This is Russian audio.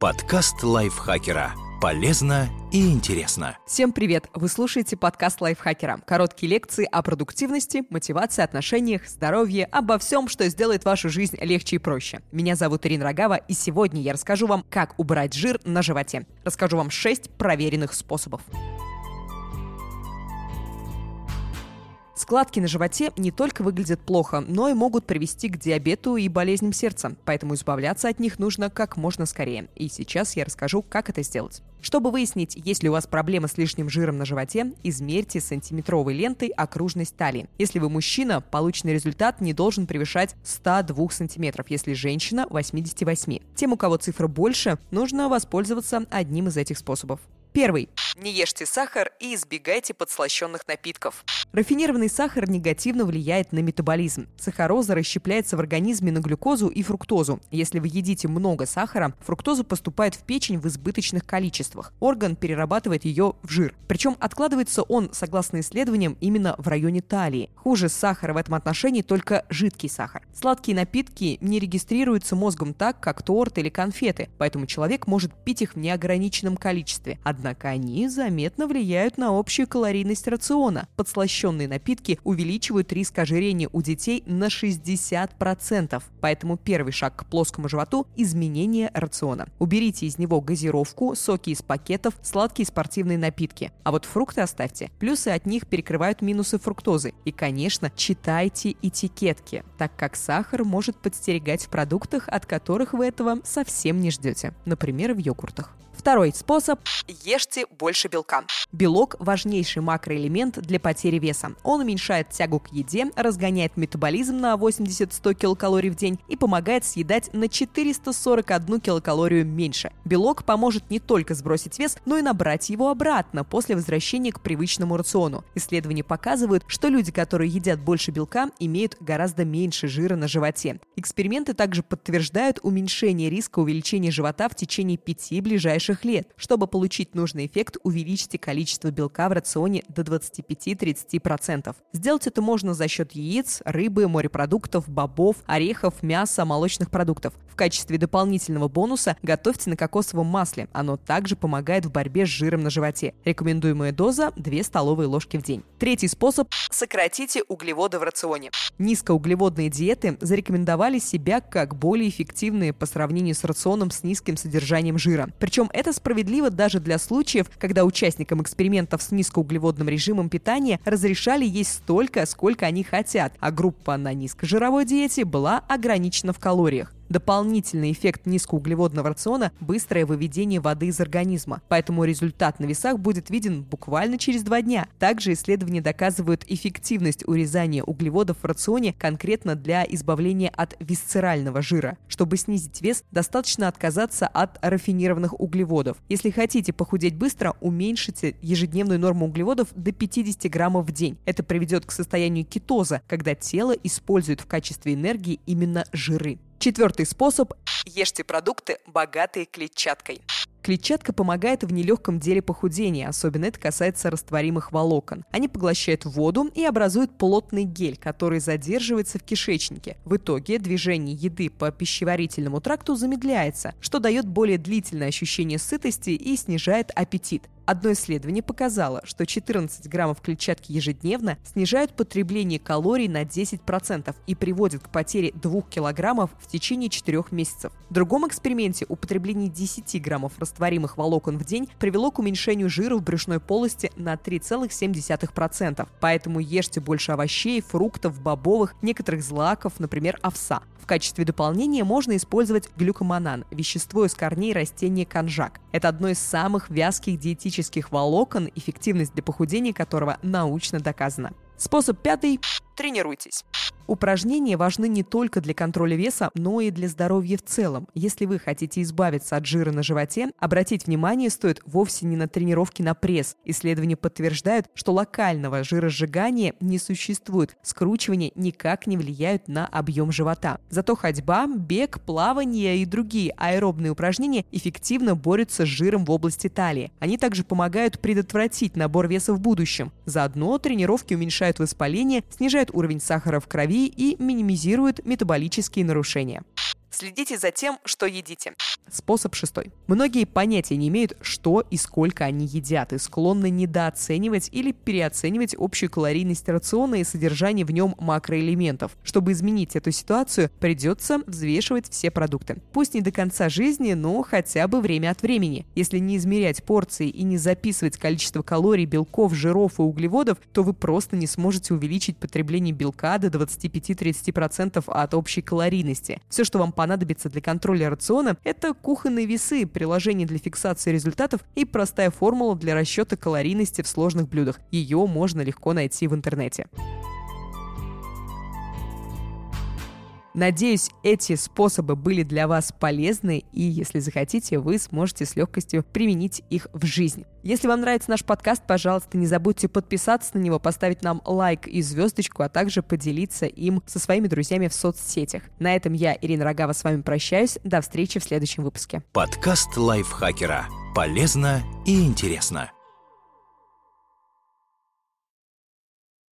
Подкаст лайфхакера. Полезно и интересно. Всем привет! Вы слушаете подкаст лайфхакера. Короткие лекции о продуктивности, мотивации, отношениях, здоровье, обо всем, что сделает вашу жизнь легче и проще. Меня зовут Ирина Рогава, и сегодня я расскажу вам, как убрать жир на животе. Расскажу вам 6 проверенных способов. Складки на животе не только выглядят плохо, но и могут привести к диабету и болезням сердца, поэтому избавляться от них нужно как можно скорее. И сейчас я расскажу, как это сделать. Чтобы выяснить, есть ли у вас проблема с лишним жиром на животе, измерьте сантиметровой лентой окружность талии. Если вы мужчина, полученный результат не должен превышать 102 сантиметров, если женщина – 88. Тем, у кого цифра больше, нужно воспользоваться одним из этих способов. Первый. Не ешьте сахар и избегайте подслащенных напитков. Рафинированный сахар негативно влияет на метаболизм. Сахароза расщепляется в организме на глюкозу и фруктозу. Если вы едите много сахара, фруктоза поступает в печень в избыточных количествах. Орган перерабатывает ее в жир. Причем откладывается он, согласно исследованиям, именно в районе талии. Хуже сахара в этом отношении только жидкий сахар. Сладкие напитки не регистрируются мозгом так, как торт или конфеты, поэтому человек может пить их в неограниченном количестве. Однако они заметно влияют на общую калорийность рациона. Подслащенные напитки увеличивают риск ожирения у детей на 60%. Поэтому первый шаг к плоскому животу – изменение рациона. Уберите из него газировку, соки из пакетов, сладкие спортивные напитки. А вот фрукты оставьте. Плюсы от них перекрывают минусы фруктозы. И, конечно, читайте этикетки, так как сахар может подстерегать в продуктах, от которых вы этого совсем не ждете. Например, в йогуртах. Второй способ – ешьте больше белка. Белок – важнейший макроэлемент для потери веса. Он уменьшает тягу к еде, разгоняет метаболизм на 80-100 килокалорий в день и помогает съедать на 441 килокалорию меньше. Белок поможет не только сбросить вес, но и набрать его обратно после возвращения к привычному рациону. Исследования показывают, что люди, которые едят больше белка, имеют гораздо меньше жира на животе. Эксперименты также подтверждают уменьшение риска увеличения живота в течение пяти ближайших ближайших лет. Чтобы получить нужный эффект, увеличьте количество белка в рационе до 25-30%. Сделать это можно за счет яиц, рыбы, морепродуктов, бобов, орехов, мяса, молочных продуктов. В качестве дополнительного бонуса готовьте на кокосовом масле. Оно также помогает в борьбе с жиром на животе. Рекомендуемая доза – 2 столовые ложки в день. Третий способ – сократите углеводы в рационе. Низкоуглеводные диеты зарекомендовали себя как более эффективные по сравнению с рационом с низким содержанием жира. Причем это справедливо даже для случаев, когда участникам экспериментов с низкоуглеводным режимом питания разрешали есть столько, сколько они хотят, а группа на низкожировой диете была ограничена в калориях. Дополнительный эффект низкоуглеводного рациона – быстрое выведение воды из организма, поэтому результат на весах будет виден буквально через два дня. Также исследования доказывают эффективность урезания углеводов в рационе конкретно для избавления от висцерального жира. Чтобы снизить вес, достаточно отказаться от рафинированных углеводов. Если хотите похудеть быстро, уменьшите ежедневную норму углеводов до 50 граммов в день. Это приведет к состоянию кетоза, когда тело использует в качестве энергии именно жиры. Четвертый способ – ешьте продукты, богатые клетчаткой. Клетчатка помогает в нелегком деле похудения, особенно это касается растворимых волокон. Они поглощают воду и образуют плотный гель, который задерживается в кишечнике. В итоге движение еды по пищеварительному тракту замедляется, что дает более длительное ощущение сытости и снижает аппетит. Одно исследование показало, что 14 граммов клетчатки ежедневно снижают потребление калорий на 10% и приводят к потере 2 килограммов в течение 4 месяцев. В другом эксперименте употребление 10 граммов растворимых волокон в день привело к уменьшению жира в брюшной полости на 3,7%. Поэтому ешьте больше овощей, фруктов, бобовых, некоторых злаков, например, овса. В качестве дополнения можно использовать глюкоманан – вещество из корней растения конжак. Это одно из самых вязких диетических волокон, эффективность для похудения которого научно доказана. Способ пятый – тренируйтесь. Упражнения важны не только для контроля веса, но и для здоровья в целом. Если вы хотите избавиться от жира на животе, обратить внимание стоит вовсе не на тренировки на пресс. Исследования подтверждают, что локального жиросжигания не существует. Скручивания никак не влияют на объем живота. Зато ходьба, бег, плавание и другие аэробные упражнения эффективно борются с жиром в области талии. Они также помогают предотвратить набор веса в будущем. Заодно тренировки уменьшают воспаление, снижают уровень сахара в крови и минимизирует метаболические нарушения. Следите за тем, что едите. Способ шестой. Многие понятия не имеют, что и сколько они едят, и склонны недооценивать или переоценивать общую калорийность рациона и содержание в нем макроэлементов. Чтобы изменить эту ситуацию, придется взвешивать все продукты. Пусть не до конца жизни, но хотя бы время от времени. Если не измерять порции и не записывать количество калорий, белков, жиров и углеводов, то вы просто не сможете увеличить потребление белка до 25-30% от общей калорийности. Все, что вам понадобится для контроля рациона, это кухонные весы, приложение для фиксации результатов и простая формула для расчета калорийности в сложных блюдах. Ее можно легко найти в интернете. Надеюсь, эти способы были для вас полезны, и если захотите, вы сможете с легкостью применить их в жизнь. Если вам нравится наш подкаст, пожалуйста, не забудьте подписаться на него, поставить нам лайк и звездочку, а также поделиться им со своими друзьями в соцсетях. На этом я, Ирина Рогава, с вами прощаюсь. До встречи в следующем выпуске. Подкаст лайфхакера. Полезно и интересно.